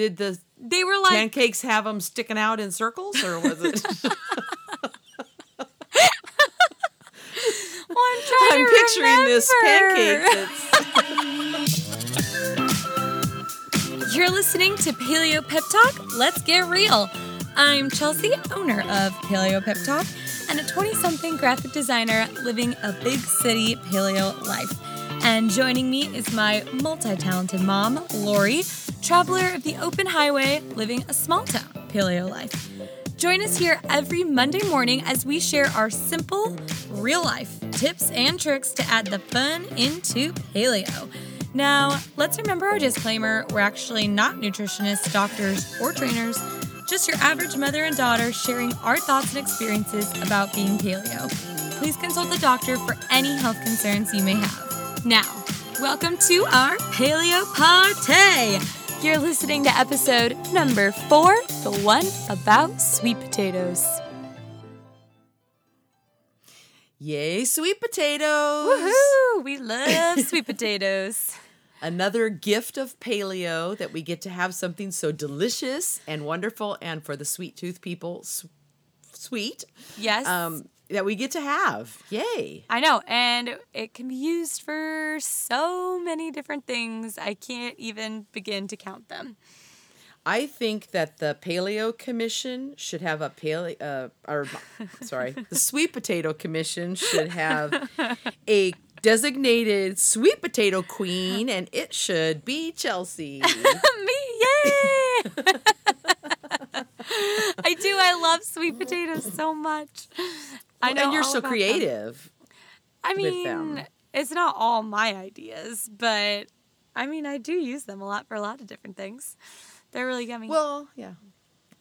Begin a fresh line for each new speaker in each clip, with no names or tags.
did the
They were like
pancakes have them sticking out in circles, or was it?
well, I'm trying
I'm picturing this
remember.
pancake. That's,
You're listening to Paleo Pep Talk. Let's get real. I'm Chelsea, owner of Paleo Pep Talk, and a 20 something graphic designer living a big city paleo life. And joining me is my multi talented mom, Lori, traveler of the open highway, living a small town paleo life. Join us here every Monday morning as we share our simple, real life tips and tricks to add the fun into paleo. Now, let's remember our disclaimer we're actually not nutritionists, doctors, or trainers, just your average mother and daughter sharing our thoughts and experiences about being paleo. Please consult the doctor for any health concerns you may have. Now, welcome to our Paleo Party! You're listening to episode number four, the one about sweet potatoes.
yay, sweet potatoes!
Woohoo! We love sweet potatoes.
Another gift of paleo that we get to have something so delicious and wonderful, and for the sweet tooth people, sweet.
Yes.
Um, that we get to have. Yay!
I know, and it can be used for so many different things. I can't even begin to count them.
I think that the Paleo Commission should have a paleo, uh, or sorry, the Sweet Potato Commission should have a designated sweet potato queen, and it should be Chelsea.
Me, yay! I do. I love sweet potatoes so much. I know.
and you're so
about them.
creative.
I
with
mean,
them.
it's not all my ideas, but I mean, I do use them a lot for a lot of different things. They're really yummy.
Well, yeah.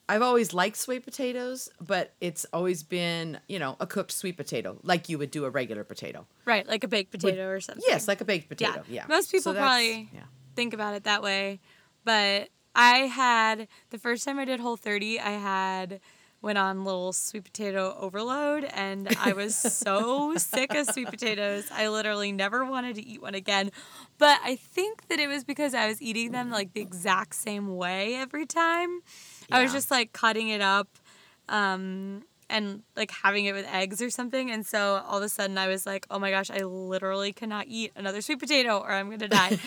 I've always liked sweet potatoes, but it's always been, you know, a cooked sweet potato, like you would do a regular potato.
right, like a baked potato or something.
Yes, like a baked potato. Yeah.
Most people
So
probably
yeah.
think about it that way. But I had the first time I did Whole 30, I had went on little sweet potato overload and I was so sick of sweet potatoes. I literally never wanted to eat one again. But I think that it was because I was eating them like the exact same way every time. I was just like cutting it up um and like having it with eggs or something and so all of a sudden i was like oh my gosh i literally cannot eat another sweet potato or i'm gonna die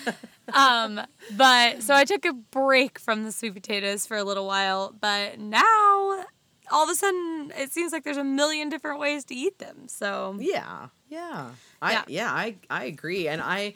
um but so i took a break from the sweet potatoes for a little while but now all of a sudden it seems like there's a million different ways to eat them so
Yeah, yeah, I
Yeah.
yeah, I I agree, and I.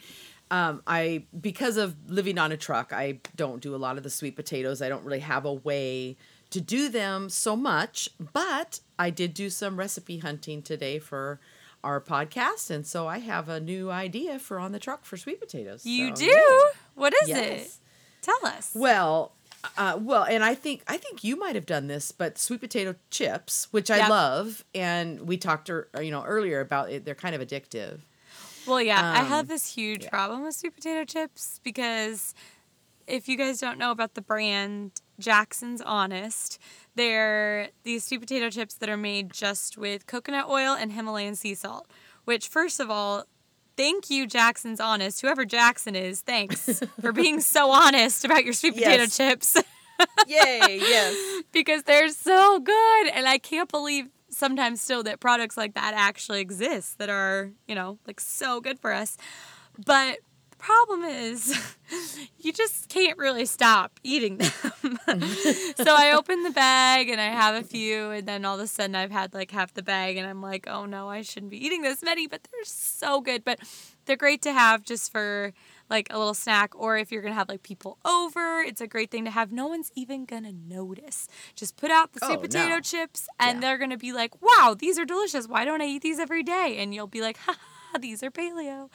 Um, I because of living on a truck, I don't do a lot of the sweet potatoes. I don't really have a way to do them so much, but I did do some recipe hunting today for our podcast, and so I have a new idea for on the truck for sweet potatoes.
you
So,
do
yay.
what is it tell us
Well, uh, well, and I think I think you might have done this, but sweet potato chips, which I love, and we talked, er, you know, earlier about it. They're kind of addictive.
Well, yeah, I
Um,
have this huge problem with sweet potato chips because if you guys don't know about the brand Jackson's Honest, they're these sweet potato chips that are made just with coconut oil and Himalayan sea salt. Which, first of all, thank you, Jackson's Honest. Whoever Jackson is, thanks for being so honest about your sweet potato
Yes.
chips
Yay! yes.
because they're so good. And I can't believe sometimes still that products like that actually exist that are, you know, like so good for us. But the problem is you just can't really stop eating them. so I open the bag and I have a few and then all of a sudden I've had like half the bag and I'm like, "Oh no, I shouldn't be eating this many," but they're so good. But they're great to have just for like a little snack or if you're gonna have like people over it's a great thing to have no one's even gonna notice just put out the sweet
Oh,
potato
no.
chips and
Yeah.
they're gonna be like wow these are delicious why don't i eat these every day and you'll be like ha ha these are paleo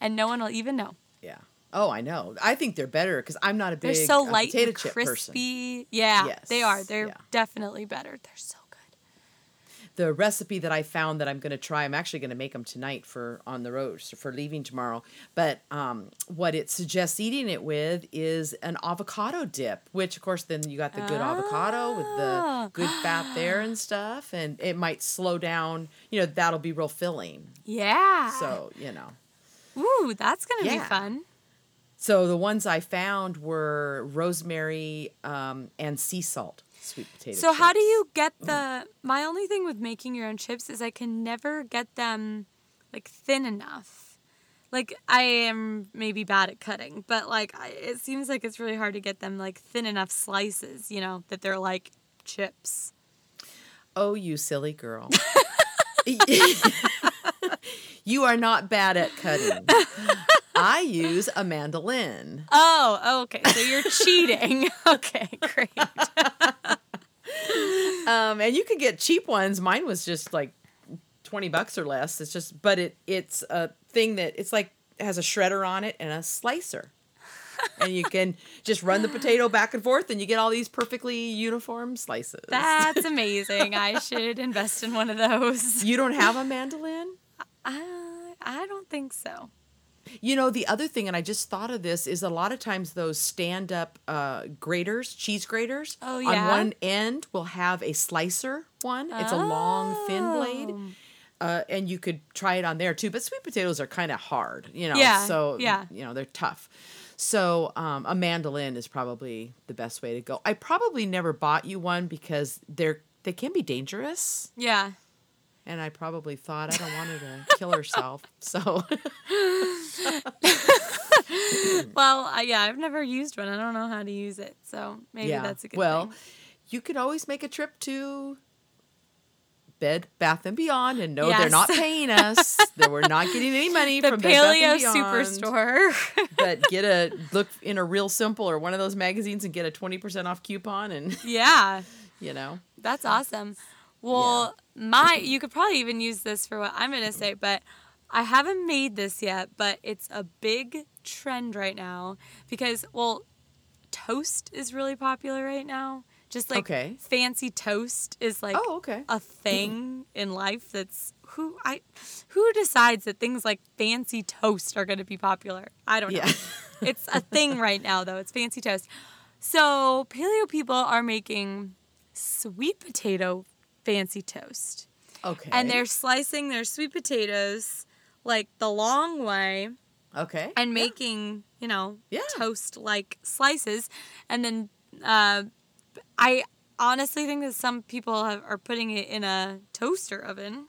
and no one will even know
Yeah. Oh, I know. I think they're better because I'm not a big
they're so
uh,
light
potato
and
chip person.
crispy yeah they are they're
yeah.
definitely better they're so
The recipe that I found that I'm going to try, I'm actually going to make them tonight for on the road for leaving tomorrow. But um, what it suggests eating it with is an avocado dip, which of course then you got the good avocado with the
Ah.
good fat there and stuff, and it might slow down. You know that'll be real filling.
yeah
So you know.
ooh that's gonna be fun
So the ones I found were rosemary um, and sea salt sweet potato.
So how do you get the? My only thing with making your own chips is I can never get them like thin enough. Like I am maybe bad at cutting, but like I, it seems like it's really hard to get them like thin enough slices, you know, that they're like chips.
Oh, you silly girl. you are not bad at cutting. I use a mandolin.
Oh, okay. So you're cheating. Okay, great.
Um, and you can get cheap ones. Mine was just like 20 bucks or less. It's just, but it it's a thing that it's like has a shredder on it and a slicer. and you can just run the potato back and forth and you get all these perfectly uniform slices.
That's amazing. I should invest in one of those.
you don't have a mandolin?
Uh, I don't think so.
You know, the other thing, and I just thought of this, is a lot of times those stand up uh, graters, cheese graters,
Oh,
on one end will have a slicer one. It's a long, thin blade.
Oh.
Uh, and you could try it on there too. But sweet potatoes are kind of hard, you know.
Yeah,
So,
yeah.
you know, they're tough. So, um, a mandolin is probably the best way to go. I probably never bought you one because they're they can be dangerous.
Yeah.
And I probably thought I don't want her to kill herself. So,
Well, I, yeah, I've never used one. I don't know how to use it, so maybe that's a good thing.
well,
thing.
you could always make a trip to Bed Bath and Beyond and know they're not paying us. that we're not getting any money
The
from Bed Bath
Paleo
and Beyond.
Superstore.
but get a look in a real simple or one of those magazines and get a 20% off coupon and
yeah,
you know
that's awesome. Well, my you could probably even use this for what I'm gonna say, but I haven't made this yet, but it's a big trend right now because well, toast is really popular right now. Just like
Okay.
fancy toast is like
oh okay
a thing in life that's who I who decides that things like fancy toast are going to be popular. I don't know.
Yeah.
it's a thing right now though. It's fancy toast. So, paleo people are making sweet potato fancy toast.
okay
And they're slicing their sweet potatoes like the long way
okay
and making, you know,
Yeah.
toast like slices. And then uh, I honestly think that some people have, are putting it in a toaster oven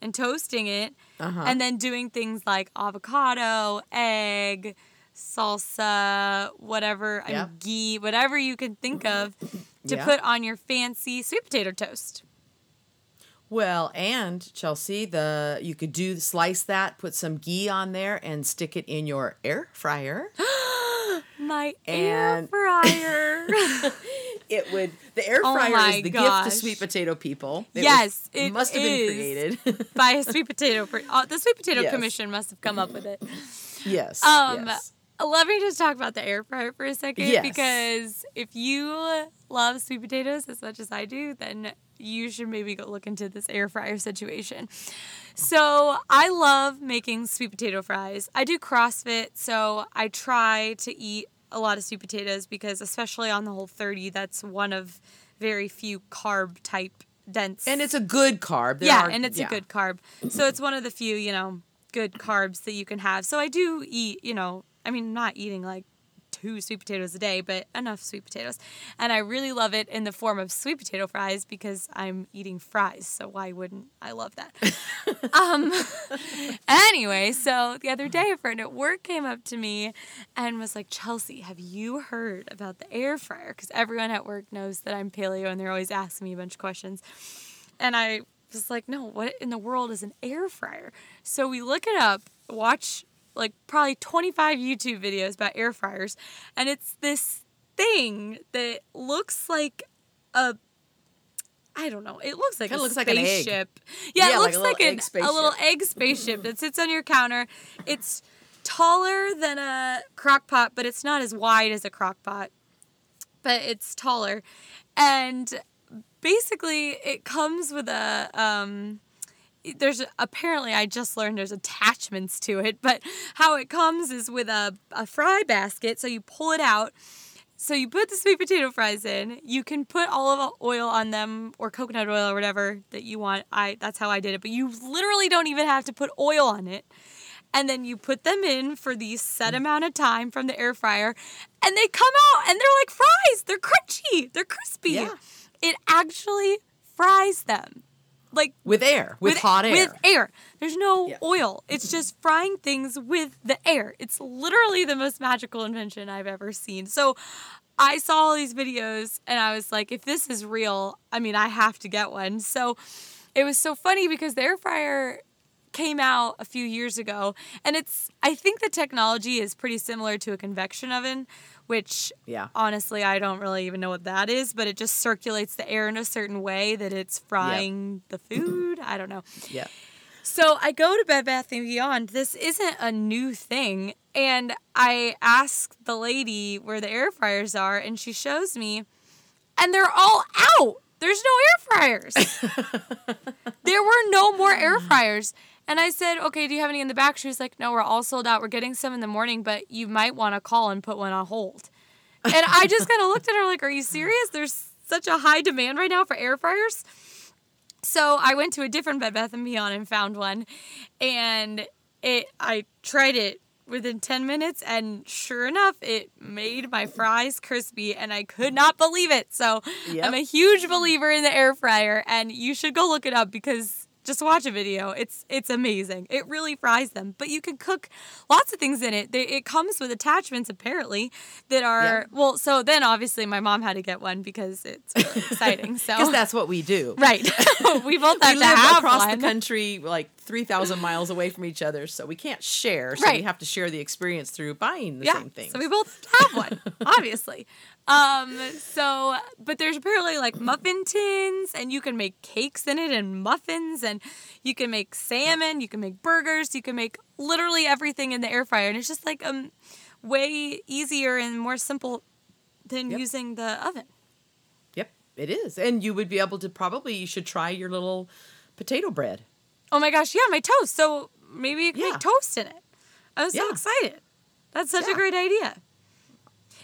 and toasting it
uh-huh.
and then doing things like avocado, egg, salsa, whatever, I
Yeah.
mean, ghee, whatever you can think of to
Yeah.
put on your fancy sweet potato toast.
Well and chelsea the you could do slice that put some ghee on there and stick it in your air fryer
My air fryer.
it would the air
Oh
fryer
my
is the gift to sweet potato people It was-
Yes, it
must have been created
by a sweet potato. Uh, the Sweet Potato
Yes.
Commission must have come up with it.
yes
Um,
yes.
Let me just talk about the air fryer for a second
Yes.
because if you love sweet potatoes as much as I do, then you should maybe go look into this air fryer situation. So, I love making sweet potato fries. I do CrossFit, so I try to eat a lot of sweet potatoes because especially on the whole 30, that's one of very few carb type dense
and it's a good carb There
yeah,
are-
and it's
yeah.
a good carb. So it's one of the few, you know, good carbs that you can have. So I do eat, you know, I mean, not eating like two sweet potatoes a day, but enough sweet potatoes. And I really love it in the form of sweet potato fries because I'm eating fries. So why wouldn't I love that? um anyway, so the other day a friend at work came up to me and was like, "Chelsea, have you heard about the air fryer?" Cuz everyone at work knows that I'm paleo and they're always asking me a bunch of questions. And I was like, no, what in the world is an air fryer? So we look it up, watch like probably 25 YouTube videos about air fryers, and it's this thing that looks like a I don't know. It looks like
Kinda
a
looks like an egg.
Yeah,
Yeah,
it
like
looks
a
like,
little
an,
egg
a little egg spaceship that sits on your counter. It's taller than a crock pot, but it's not as wide as a crock pot. But it's taller. And basically it comes with a um there's apparently I just learned there's attachments to it, but how it comes is with a, a fry basket. So you pull it out. So you put the sweet potato fries in. You can put olive oil on them or coconut oil or whatever that you want. I that's how I did it. But you literally don't even have to put oil on it. and then you put them in for the set mm. amount of time from the air fryer, and they come out and they're like fries. They're crunchy. They're crispy.
Yeah.
It actually fries them. Like
with air, with, hot air.
With air. There's no
Yeah.
oil. It's just frying things with the air. It's literally the most magical invention I've ever seen. So I saw all these videos and I was like, if this is real, I mean, I have to get one. So it was so funny because the air fryer came out a few years ago and it's I think the technology is pretty similar to a convection oven, which
Yeah.
honestly I don't really even know what that is, but it just circulates the air in a certain way that it's frying the food. I don't know.
yeah.
So I go to Bed Bath and Beyond. This isn't a new thing, and I ask the lady where the air fryers are, and she shows me, and they're all out. There's no air fryers. there were no more air fryers. And I said, okay, do you have any in the back? She was like, no, we're all sold out. We're getting some in the morning, but you might want to call and put one on hold. And I just kind of looked at her like, are you serious? There's such a high demand right now for air fryers. So I went to a different Bed Bath and Beyond and found one, and it I tried it within 10 minutes and sure enough it made my fries crispy and I could not believe it. So
Yep.
I'm a huge believer in the air fryer and you should go look it up because just watch a video. It's it's amazing. It really fries them. But you can cook lots of things in it. They, it comes with attachments apparently that are
Yeah.
well. So then obviously my mom had to get one because it's really exciting. So
Because that's what we do.
Right. we both have
we
to
live
have
across
one.
the country, like three thousand miles away from each other, so we can't share. So we have to share the experience through buying the
yeah.
same things.
So we both have one, obviously. Um, so but there's apparently like muffin tins and you can make cakes in it and muffins and you can make salmon, you can make burgers, you can make literally everything in the air fryer. And it's just like um way easier and more simple than
Yep.
using the oven.
Yep, it is, and you would be able to probably you should try your little potato bread.
Oh my gosh, yeah, my toast. So maybe you can
Yeah.
make toast in it. I was so excited. That's such a great idea.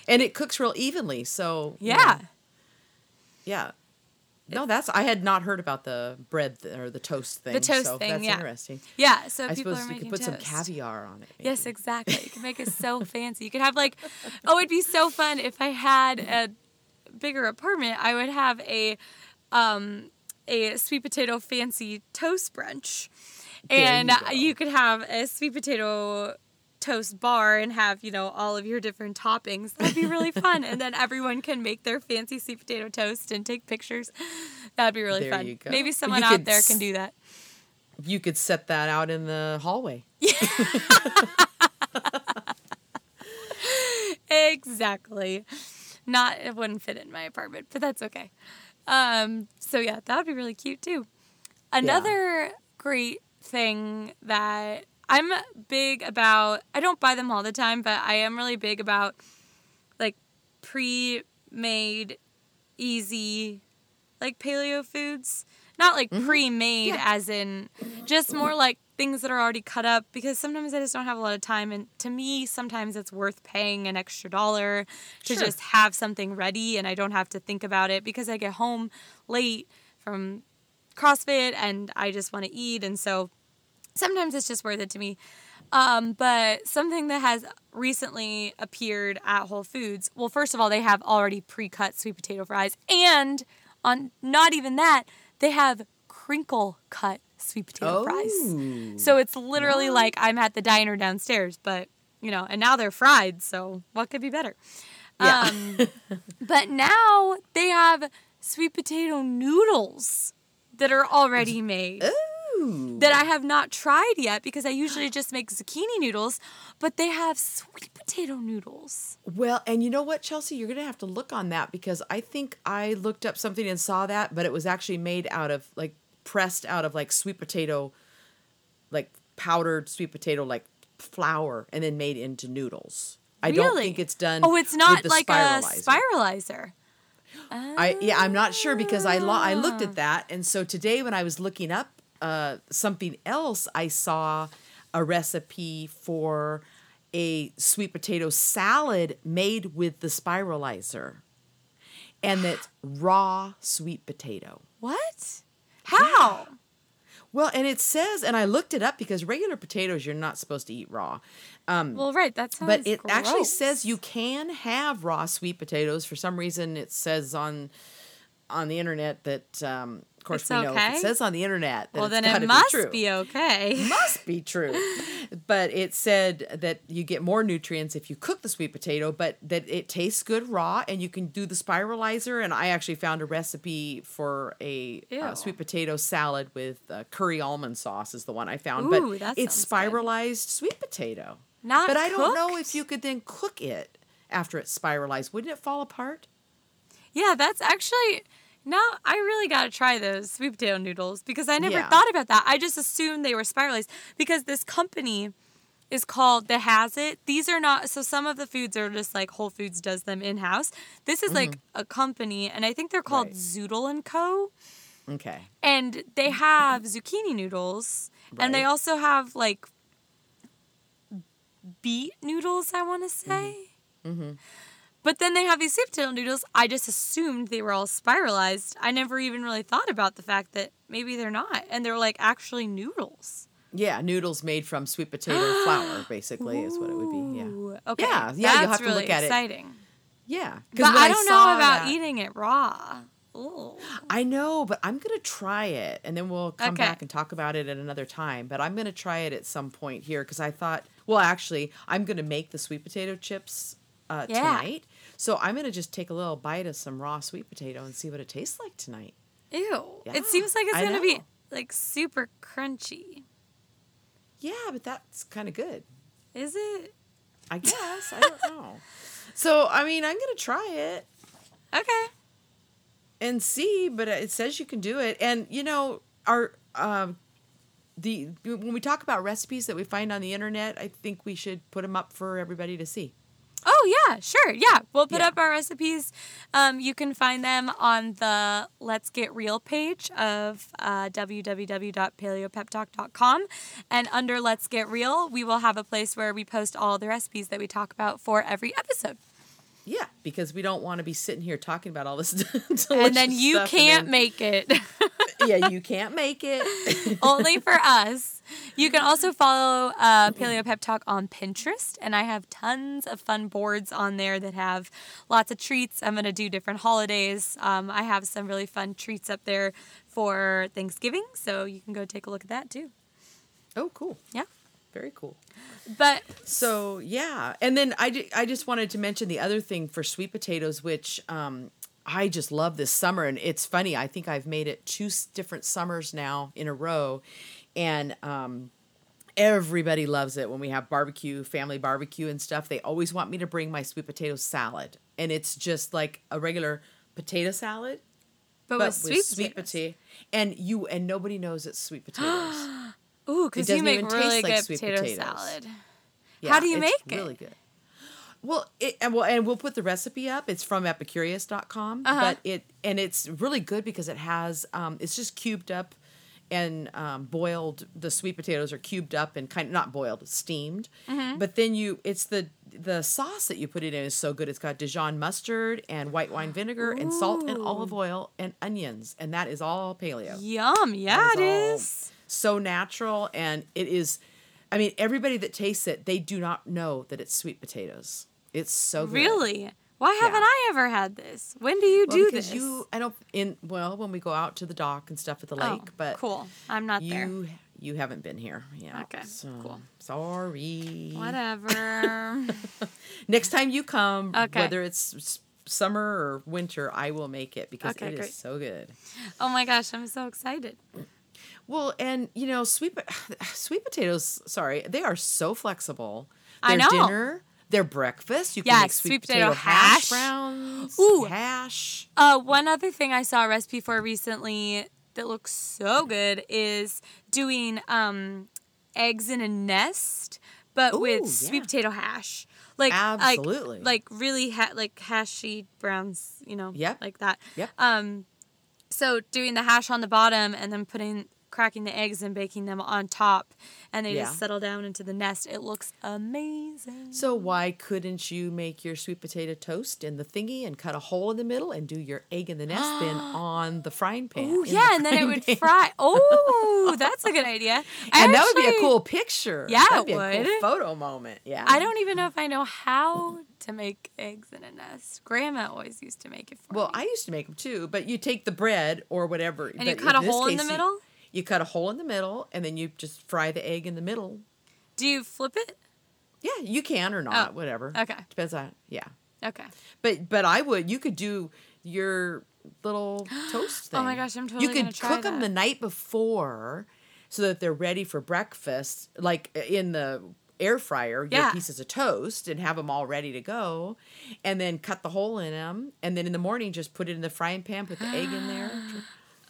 and it cooks real evenly. So you
Yeah.
know, yeah. No, that's I had not heard about the bread th- or the toast thing.
The toast
so
thing,
That's
yeah.
interesting.
Yeah. So
I
people
suppose
are
you
making
could put
toast.
some caviar on it.
Yes, exactly. You can make it so fancy. You could have like, oh, it'd be so fun if I had a bigger apartment. I would have a, um, a sweet potato fancy toast brunch, and
you
uh, you could have a sweet potato toast bar and have you know all of your different toppings. That'd be really fun, and then everyone can make their fancy sweet potato toast and take pictures. That'd be really
There
fun.
you.
Maybe
You
someone out there can do that.
You could set that out in the hallway.
Exactly. Not it wouldn't fit in my apartment, but that's okay. Um, so yeah, that would be really cute too. Another great thing that I'm big about I don't buy them all the time, but I am really big about like pre-made easy like paleo foods. Not like pre-made
Yeah.
as in just more like things that are already cut up because sometimes I just don't have a lot of time and to me sometimes it's worth paying an extra dollar to
Sure.
just have something ready and I don't have to think about it because I get home late from CrossFit and I just want to eat and so sometimes it's just worth it to me. Um, but something that has recently appeared at Whole Foods, well, first of all, they have already pre cut sweet potato fries. And on not even that, they have crinkle cut sweet potato
Oh.
fries. So it's literally like I'm at the diner downstairs, but, you know, and now they're fried. So what could be better?
Yeah.
Um, but now they have sweet potato noodles that are already made
Ooh.
that I have not tried yet because I usually just make zucchini noodles, but they have sweet potato noodles.
Well, and you know what, Chelsea, you're gonna have to look on that because I think I looked up something and saw that, but it was actually made out of like pressed out of like sweet potato, like powdered sweet potato, like flour, and then made into noodles. I don't think it's done.
Oh, it's not like
spiralizer.
a spiralizer.
I yeah, I'm not sure because I lo- I looked
Ah.
at that, and so today when I was looking up uh, something else, I saw a recipe for a sweet potato salad made with the spiralizer, and that's raw sweet potato.
What? How?
Well, and it says, and I looked it up because regular potatoes you're not supposed to eat raw.
Um, Well, right. That sounds.
But it actually says you can have raw sweet potatoes. For some reason, it says on on the internet that, um, of course,
It's
we know
okay?
it says on the internet that
Well,
it's
then it must
be, true.
be okay.
must be true. But it said that you get more nutrients if you cook the sweet potato, but that it tastes good raw and you can do the spiralizer. And I actually found a recipe for a uh, sweet potato salad with uh, curry almond sauce is the one I found.
Ooh,
but it's
sounds good.
spiralized sweet potato.
Not
but I don't know if you could then cook it after it's spiralized. Wouldn't it fall apart?
Yeah, that's actually. No, I really got to try those sweet potato noodles because I never
Yeah.
thought about that. I just assumed they were spiralized because this company is called The Has It. These are not, so some of the foods are just like Whole Foods does them in house. This is like a company, and I think they're called
Mm-hmm. Right.
Zoodle and Co.
Okay.
And they have zucchini noodles, and they also have like beet noodles, I want to say.
Mm-hmm.
But then they have these sweet potato noodles. I just assumed they were all spiralized. I never even really thought about the fact that maybe they're not, and they're like actually noodles.
Yeah, noodles made from sweet potato flour, basically, is what it would be. Yeah.
Okay.
Yeah, yeah, you'll
That's
have to
really
look at it.
exciting.
Yeah. 'cause
But I don't know about
that-
eating it raw. Ooh.
I know, but I'm gonna try it, and then we'll come
Okay.
back and talk about it at another time. But I'm gonna try it at some point here because I thought, well, actually, I'm gonna make the sweet potato chips uh,
Yeah.
tonight. So I'm gonna just take a little bite of some raw sweet potato and see what it tastes like tonight.
Ew.
Yeah,
it seems like it's
I
gonna be like super crunchy.
Yeah, but that's kind of good.
Is it?
I guess. I don't know. So I mean, I'm gonna try it.
Okay.
and see but it says you can do it and you know our um the when we talk about recipes that we find on the internet i think we should put them up for everybody to see
Oh yeah, sure. Yeah, we'll put
Yeah.
up our recipes. Um, you can find them on the Let's Get Real page of uh, www.paleopeptalk.com, and under Let's Get Real, we will have a place where we post all the recipes that we talk about for every episode.
Yeah because we don't want to be sitting here talking about all this
and then you can't
and
make it.
yeah you can't make it
only for us. You can also follow uh, Paleo Pep Talk on Pinterest, and I have tons of fun boards on there that have lots of treats. I'm gonna do different holidays. Um, I have some really fun treats up there for Thanksgiving, so you can go take a look at that too.
oh cool
Yeah,
very cool
but
So yeah, and then I, ju- I just wanted to mention the other thing for sweet potatoes, which um, I just love this summer, and it's funny. I think I've made it two different summers now in a row, and um, everybody loves it when we have barbecue, family barbecue and stuff. They always want me to bring my sweet potato salad, and it's just like a regular potato salad,
but,
but
with sweet,
sweet
potatoes.
potato, and you and nobody knows it's sweet potatoes.
Ooh, because you make really
like
good
sweet
potato
potatoes.
salad.
Yeah,
How do you make it?
It's really good. Well, it, and well, and we'll put the recipe up. It's from epicurious.com,
Uh-huh.
but it and it's really good because it has um, it's just cubed up and um, boiled. The sweet potatoes are cubed up and kind of not boiled, steamed.
Mm-hmm.
But then you, it's the the sauce that you put it in is so good. It's got Dijon mustard and white wine vinegar and salt and olive oil and onions, and that is all paleo
Yum! Yeah, it
is all
is.
So natural and it is i mean everybody that tastes it they do not know that it's sweet potatoes it's so good
Really? Why haven't
Yeah.
I ever had this? When do you
well,
do this?
you i don't in well when we go out to the dock and stuff at the
Oh,
lake but
cool. I'm not there.
you you haven't been here yeah
Okay,
so
cool.
sorry
Whatever.
next time you come
Okay.
whether it's summer or winter i will make it because
Okay,
it is
great.
so good
oh my gosh, I'm so excited.
Well, and you know, sweet sweet potatoes. Sorry, they are so flexible.
I
Their
know.
dinner, their breakfast. You can make sweet,
sweet potato
potato, hash,
hash.
browns.
Ooh.
hash.
Uh, one other thing I saw a recipe for recently that looks so good is doing um, eggs in a nest, but
Ooh,
with sweet potato hash. Like
Absolutely.
like, like really ha- like hashy browns, you know,
Yep.
like that.
Yep.
Um, so doing the hash on the bottom and then putting cracking the eggs and baking them on top, and they
Yeah.
just settle down into the nest. It looks amazing.
So why couldn't you make your sweet potato toast in the thingy and cut a hole in the middle and do your egg in the nest then on the frying pan?
Oh yeah, and then it would
pan?
fry. Oh, that's a good idea. I
and that would be a cool picture.
Yeah,
That'd
it
be a cool photo moment. Yeah.
I don't even know if I know how to make eggs in a nest. Grandma always used to make it for
Well,
me.
I used to make them too, but you take the bread or whatever,
And you cut a hole in the middle?
You, cut a hole in the middle, and then you just fry the egg in the middle.
Do you flip it?
Yeah, you can or not,
Oh,
whatever.
okay.
depends on yeah.
Okay.
But but I would. You could do your little toast thing.
Oh my gosh, I'm totally. You could
cook them the night before, so that they're ready for breakfast. Like uh, in the air fryer, your
Yeah.
pieces of toast and have them all ready to go, and then cut the hole in them, and then in the morning just put it in the frying pan, put the egg in there.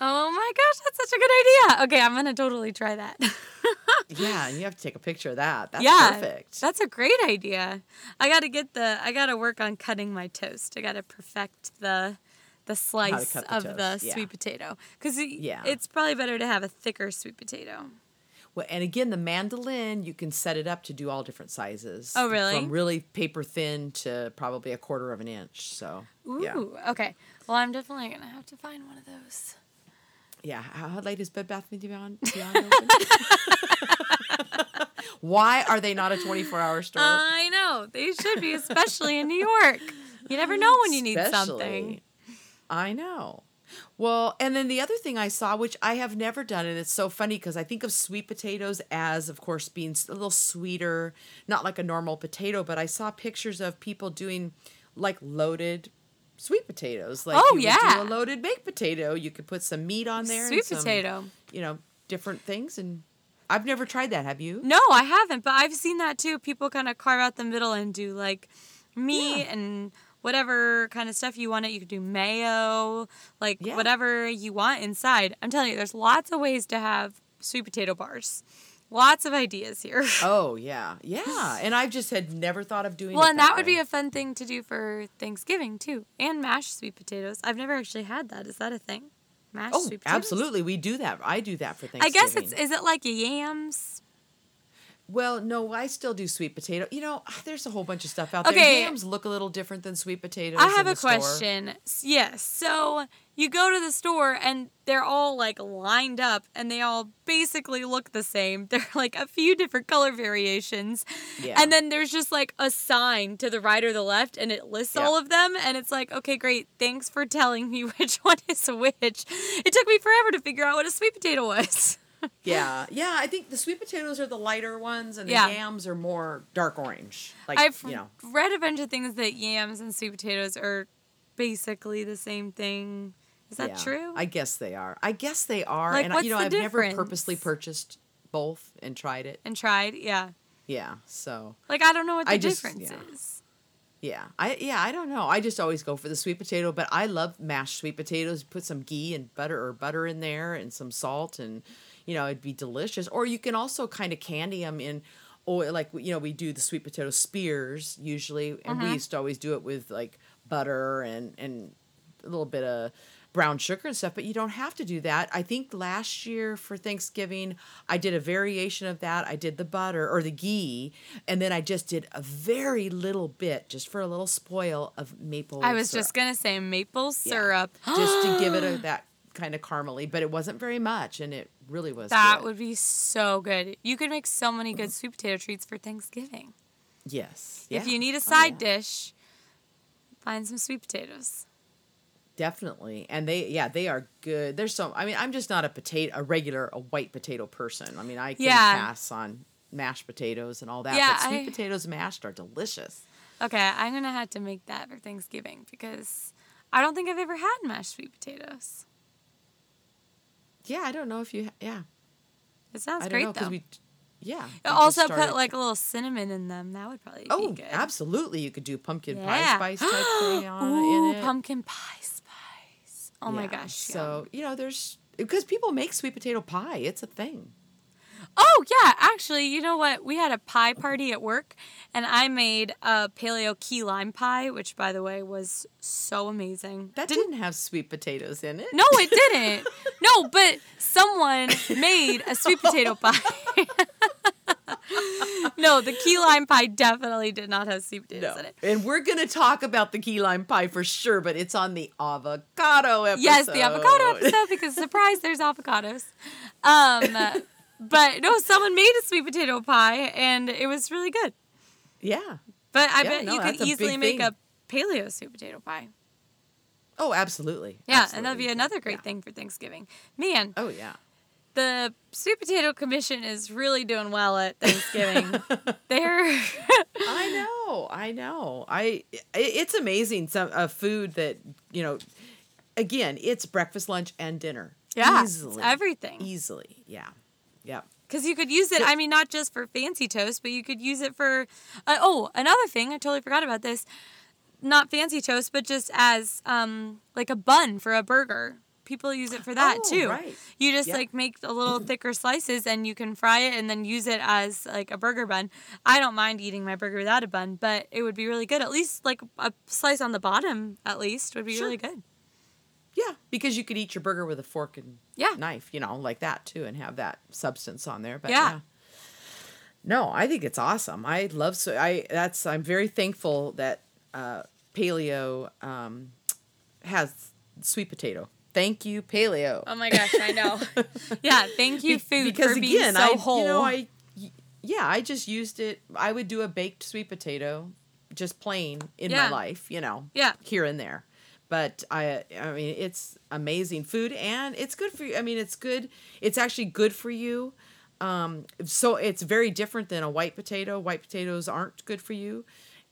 Oh my gosh, that's such a good idea. Okay, I'm gonna totally try that.
Yeah, and you have to take a picture of that. That's
yeah,
perfect.
That's a great idea. I got to get the. I got to work on cutting my toast. I got to perfect the the slice
the
of
toast,
the
yeah.
sweet potato because
Yeah.
it's probably better to have a thicker sweet potato.
Well, and again, the mandolin, you can set it up to do all different sizes.
Oh, really?
From really paper thin to probably a quarter of an inch. So,
Ooh,
yeah.
okay. Well, I'm definitely gonna have to find one of those.
Yeah. How late is Bed Bath and Beyond, Beyond open? Why are they not a 24 hour store?
I know they should be, especially in New York. You never know when you need something.
I know. Well, and then the other thing I saw, which I have never done, and it's so funny because I think of sweet potatoes as, of course, being a little sweeter, not like a normal potato, but I saw pictures of people doing like loaded sweet potatoes. Like
Oh, yeah.
do a loaded baked potato. You could put some meat on there, and
Sweet
some,
potato.
you know, different things. And I've never tried that. Have you?
No, I haven't, but I've seen that too. People kind of carve out the middle and do like meat
Yeah.
and whatever kind of stuff you want it. You could do mayo, like
Yeah.
whatever you want inside. I'm telling you, there's lots of ways to have sweet potato bars. Lots of ideas here.
Oh yeah, yeah. And I've just had never thought of doing.
well, and that would
way.
be a fun thing to do for Thanksgiving too, and mashed sweet potatoes. I've never actually had that. Is that a thing? Mashed
Oh,
sweet potatoes.
absolutely. We do that. I do that for Thanksgiving.
I guess it's is it like yams?
Well, no, I still do sweet potato. You know, ah, there's a whole bunch of stuff out there. Yams look a little different than sweet potatoes.
I have a
store.
question. Yes. So you go to the store and they're all like lined up and they all basically look the same. They're like a few different color variations.
Yeah.
And then there's just like a sign to the right or the left and it lists
Yeah.
all of them. And it's like, okay, great. Thanks for telling me which one is which. It took me forever to figure out what a sweet potato was.
Yeah, yeah. I think the sweet potatoes are the lighter ones, and the
Yeah.
yams are more dark orange. Like
I've
you know,
read a bunch of things that yams and sweet potatoes are basically the same thing. Is that
yeah.
true?
I guess they are. I guess they are.
Like,
and I,
what's
you know,
the
I've never purposely purchased both and tried it.
and tried. Yeah.
Yeah. So
Like I don't know what the
I just-
difference
yeah.
is.
Yeah, I yeah I don't know. I just always go for the sweet potato, but I love mashed sweet potatoes. Put some ghee and butter or butter in there, and some salt, and you know it'd be delicious. Or you can also kind of candy them in oil, like you know we do the sweet potato spears usually, and we mm-hmm. used to always do it with like butter and and a little bit of brown sugar and stuff. But you don't have to do that. I think last year for Thanksgiving I did a variation of that. I did the butter or the ghee, and then I just did a very little bit, just for a little spoil of maple.
I was
syrup.
just gonna say maple
Yeah.
syrup.
just to give it a, that kind of caramely, but it wasn't very much, and it really was.
that
good.
would be so good. You could make so many good sweet potato treats for Thanksgiving.
yes.
If you need a
Oh,
side
yeah.
dish, find some sweet potatoes.
Definitely. And they yeah, they are good. There's so I mean, I'm just not a potato a regular a white potato person. I mean, I can
Yeah.
pass on mashed potatoes and all that,
Yeah,
but sweet
I-
potatoes mashed are delicious.
Okay, I'm gonna have to make that for Thanksgiving because I don't think I've ever had mashed sweet potatoes.
Yeah, I don't know if you ha- yeah.
It sounds
I don't
great
know
though.
we yeah. we
also put like a little cinnamon in them. That would probably
Oh,
be good.
absolutely. You could do pumpkin
Yeah.
pie spice type thing on
Ooh,
in it.
pumpkin pie spice. Oh my gosh.
So,
yum.
you know, there's because people make sweet potato pie. It's a thing.
Oh yeah, actually, you know what? We had a pie party at work, and I made a paleo key lime pie, which, by the way, was so amazing.
That didn't, have sweet potatoes in it.
No, it didn't. no, but someone made a sweet potato pie. no, the key lime pie definitely did not have sweet potatoes
No.
in it.
And we're going to talk about the key lime pie for sure, but it's on the avocado episode.
Yes, the avocado episode because surprise, there's avocados. Um, but no, someone made a sweet potato pie and it was really good.
Yeah.
But I
Yeah,
bet
no,
you could
that's a
easily make
thing.
a paleo sweet potato pie.
Oh, absolutely.
Yeah,
Absolutely.
and that'd be another great
Yeah.
thing for Thanksgiving. Man,
Oh, yeah.
The sweet potato commission is really doing well at Thanksgiving. They're
I know, I know. I i- it's amazing some a food that you know. Again, it's breakfast, lunch, and dinner.
yeah,
easily,
everything.
easily. Yeah, yeah.
Because you could use it, I mean, not just for fancy toast, but you could use it for. Uh, oh, another thing, I totally forgot about this. Not fancy toast, but just as um, like a bun for a burger. People use it for that
Oh,
too.
right.
You just
Yeah.
like make a little thicker slices and you can fry it and then use it as like a burger bun. I don't mind eating my burger without a bun, but it would be really good. At least like a slice on the bottom, at least, would be
Sure.
really good.
Yeah, because you could eat your burger with a fork and
Yeah.
knife, you know, like that too, and have that substance on there. But
Yeah.
yeah. No, I think it's awesome. I love so I that's I'm very thankful that uh, paleo um, has sweet potato. Thank you, paleo.
Oh my gosh, I know. yeah, thank you, food,
because
for being so
I
whole.
you know I yeah I just used it. I would do a baked sweet potato, just plain in
Yeah.
my life, you know,
Yeah.
here and there. But I I mean it's amazing food and it's good for you. I mean it's good. It's actually good for you. Um, so it's very different than a white potato. White potatoes aren't good for you,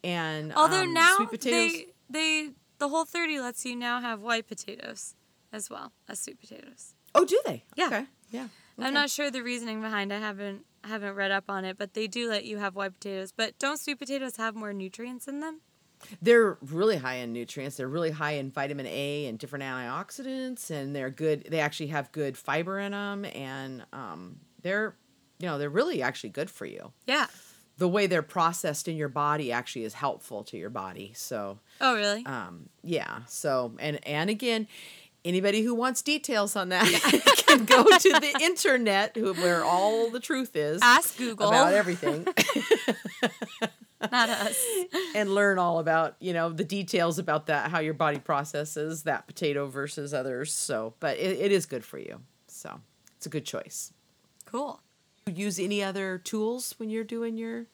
and
Although
um,
now
sweet potatoes.
they they the whole thirty lets you now have white potatoes as well as sweet potatoes.
oh, do they?
Yeah.
Okay. Yeah.
I'm not sure the reasoning behind. I haven't haven't read up on it, but they do let you have white potatoes. But don't sweet potatoes have more nutrients in them?
They're really high in nutrients. They're really high in vitamin A and different antioxidants, and they're good. They actually have good fiber in them, and um, they're, you know, they're really actually good for you.
Yeah.
The way they're processed in your body actually is helpful to your body. So,
Oh really?
um, yeah. So, and and again, anybody who wants details on that can go to the internet, where all the truth is
Ask Google.
about everything.
Not us.
and learn all about you know the details about that how your body processes that potato versus others so but it, it is good for you so it's a good choice
Cool.
you use any other tools when you're doing your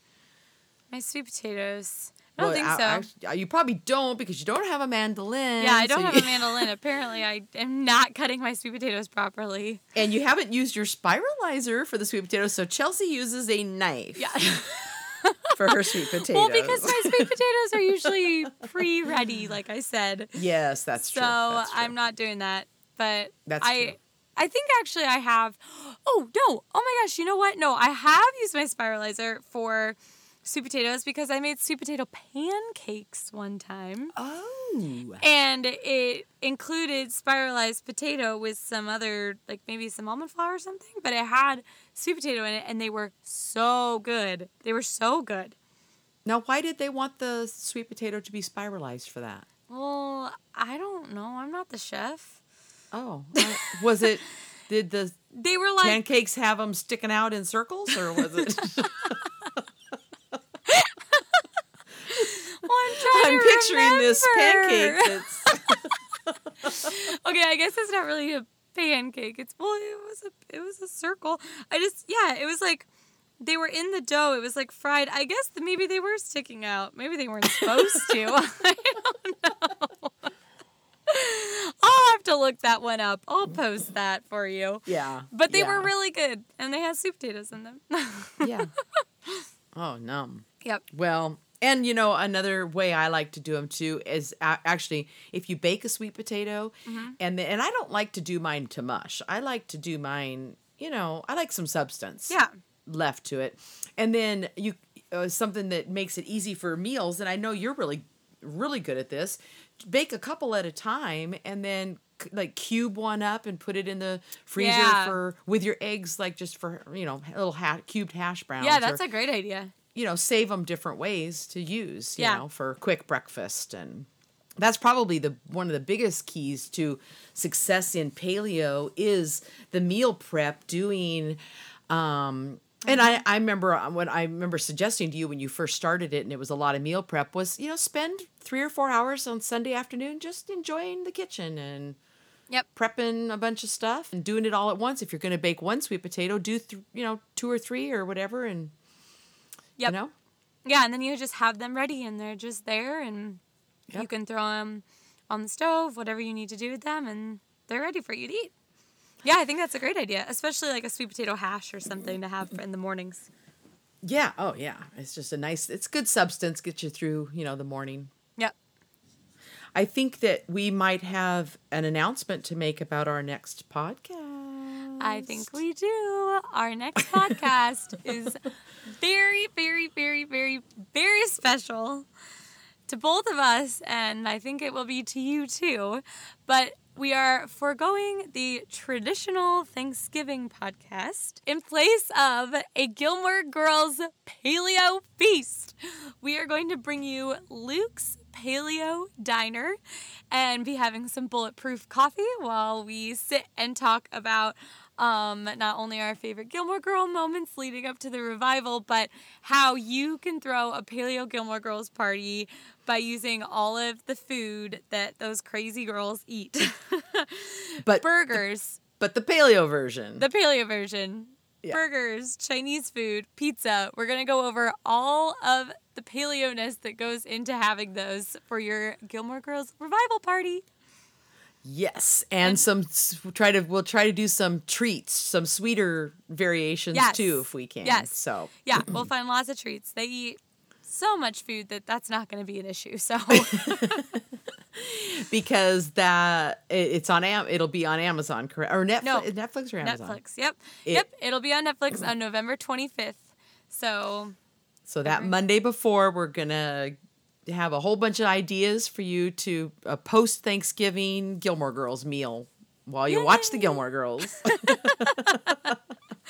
My sweet potatoes. I don't
Well,
think so.
actually, uh, you probably don't because you don't have a mandolin
yeah, I don't
so
have
you-
a mandolin. Apparently, I am not cutting my sweet potatoes properly.
and you haven't used your spiralizer for the sweet potatoes so chelsea uses a knife
Yeah.
for her sweet potatoes
well, because my sweet potatoes are usually pre-ready, like I said.
yes that's
so
true So.
I'm not doing that. But
That's
I
true.
I think actually I have Oh no. Oh my gosh, you know what? No, I have used my spiralizer for sweet potatoes because I made sweet potato pancakes one time.
oh
And it included spiralized potato with some other, like maybe some almond flour or something, but it had sweet potato in it and they were so good. They were so good.
now why did they want the sweet potato to be spiralized for that
Well, I don't know. I'm not the chef.
Oh, I- was it? Did the
They were like,
pancakes have them sticking out in circles, or was it?
well, I'm
picturing this pancake that's.
okay, I guess it's not really a pancake. It's well, it was a it was a circle. I just yeah, it was like they were in the dough. It was like fried. I guess that maybe they were sticking out. Maybe they weren't supposed to. I don't know. I'll have to look that one up. I'll post that for you.
Yeah,
But they
yeah,
were really good, and they had soup potatoes in them.
Yeah. Oh numb.
yep.
Well, and you know another way I like to do them too is actually if you bake a sweet potato,
Mm-hmm.
and then, and I don't like to do mine to mush. I like to do mine. You know, I like some substance.
Yeah.
left to it and then you uh, something that makes it easy for meals and i know you're really really good at this bake a couple at a time and then c- like cube one up and put it in the freezer
Yeah.
for with your eggs, like just for you know a little ha- cubed hash browns.
Yeah,
or,
that's a great idea.
You know save them different ways to use. You
Yeah.
know for quick breakfast and. That's probably the one of the biggest keys to success in paleo is the meal prep doing um and I, I remember when I remember suggesting to you when you first started it and it was a lot of meal prep was you know spend three or four hours on Sunday afternoon just enjoying the kitchen and
Yep.
prepping a bunch of stuff and doing it all at once. If you're going to bake one sweet potato, do th- you know two or three or whatever, and
Yep.
you know
Yeah, and then you just have them ready and they're just there and you can throw them on the stove, whatever you need to do with them, and they're ready for you to eat. Yeah, I think that's a great idea, especially like a sweet potato hash or something to have in the mornings.
yeah oh yeah it's just a nice it's good substance get you through you know the morning.
Yep.
I think that we might have an announcement to make about our next podcast.
I think we do. Our next podcast is very, very, very, very, very special to both of us, and I think it will be to you too. But we are foregoing the traditional Thanksgiving podcast in place of a Gilmore Girls paleo feast. We are going to bring you Luke's Paleo Diner and be having some bulletproof coffee while we sit and talk about um, not only our favorite Gilmore Girl moments leading up to the revival, but how you can throw a Paleo Gilmore Girls party by using all of the food that those crazy girls eat.
But
Burgers,
but the paleo version.
the paleo version,
Yeah.
burgers, Chinese food, pizza. We're going to go over all of the paleo ness that goes into having those for your Gilmore Girls revival party.
Yes, and some s- try to we'll try to do some treats, some sweeter variations
Yes.
too if we can.
Yes.
So
Yeah, we'll find lots of treats. They eat so much food that that's not going to be an issue. So,
because that it, it's on Am it'll be on Amazon, correct? Or Netflix,
No.
Netflix or Amazon.
Netflix. Yep.
It-
yep. It'll be on Netflix on November 25th. So,
So that Monday before, we're gonna have a whole bunch of ideas for you to a post Thanksgiving Gilmore Girls meal while you watch the Gilmore Girls.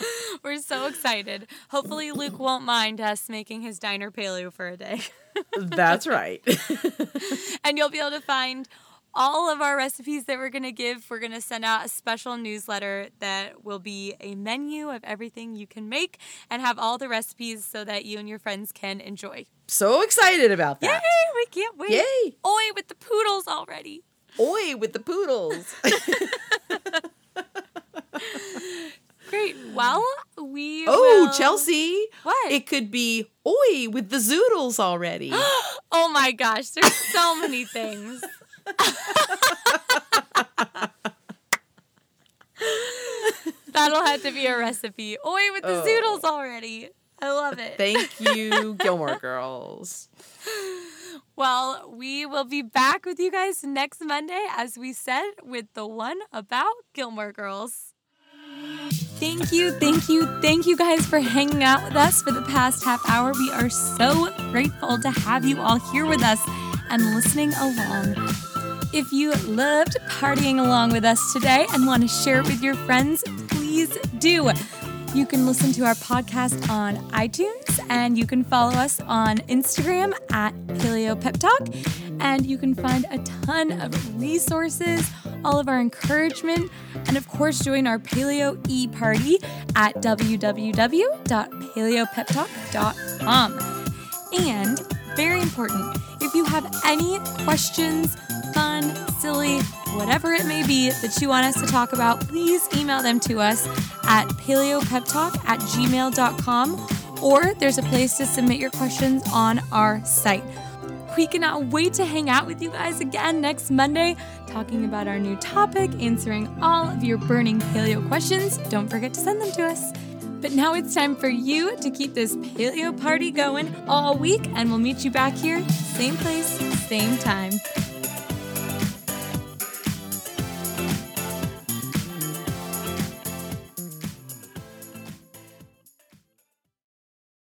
we're so excited. Hopefully, Luke won't mind us making his diner paleo for a day.
That's right.
and you'll be able to find all of our recipes that we're going to give. We're going to send out a special newsletter that will be a menu of everything you can make and have all the recipes so that you and your friends can enjoy.
So excited about that. Yay!
We can't wait.
Yay!
Oi, with the poodles already.
Oi with the poodles.
Great. Well, we.
oh,
will-
Chelsea.
What?
It could be oi with the zoodles already.
Oh my gosh, there's so many things. That'll have to be a recipe. Oi, with the
Oh.
zoodles already. I love it.
Thank you, Gilmore Girls.
Well, we will be back with you guys next Monday, as we said, with the one about Gilmore Girls. Thank you, thank you, thank you guys for hanging out with us for the past half hour. We are so grateful to have you all here with us and listening along. If you loved partying along with us today and want to share it with your friends, please do. You can listen to our podcast on iTunes and you can follow us on Instagram at Paleo Pep Talk. And you can find a ton of resources, all of our encouragement, and of course, join our Paleo e party at www.paleopeptalk.com. And very important, if you have any questions, fun, silly, whatever it may be that you want us to talk about, please email them to us at paleopeptalk at gmail.com or there's a place to submit your questions on our site. We cannot wait to hang out with you guys again next Monday, talking about our new topic, answering all of your burning paleo questions. Don't forget to send them to us. But now it's time for you to keep this paleo party going all week, and we'll meet you back here, same place, same time.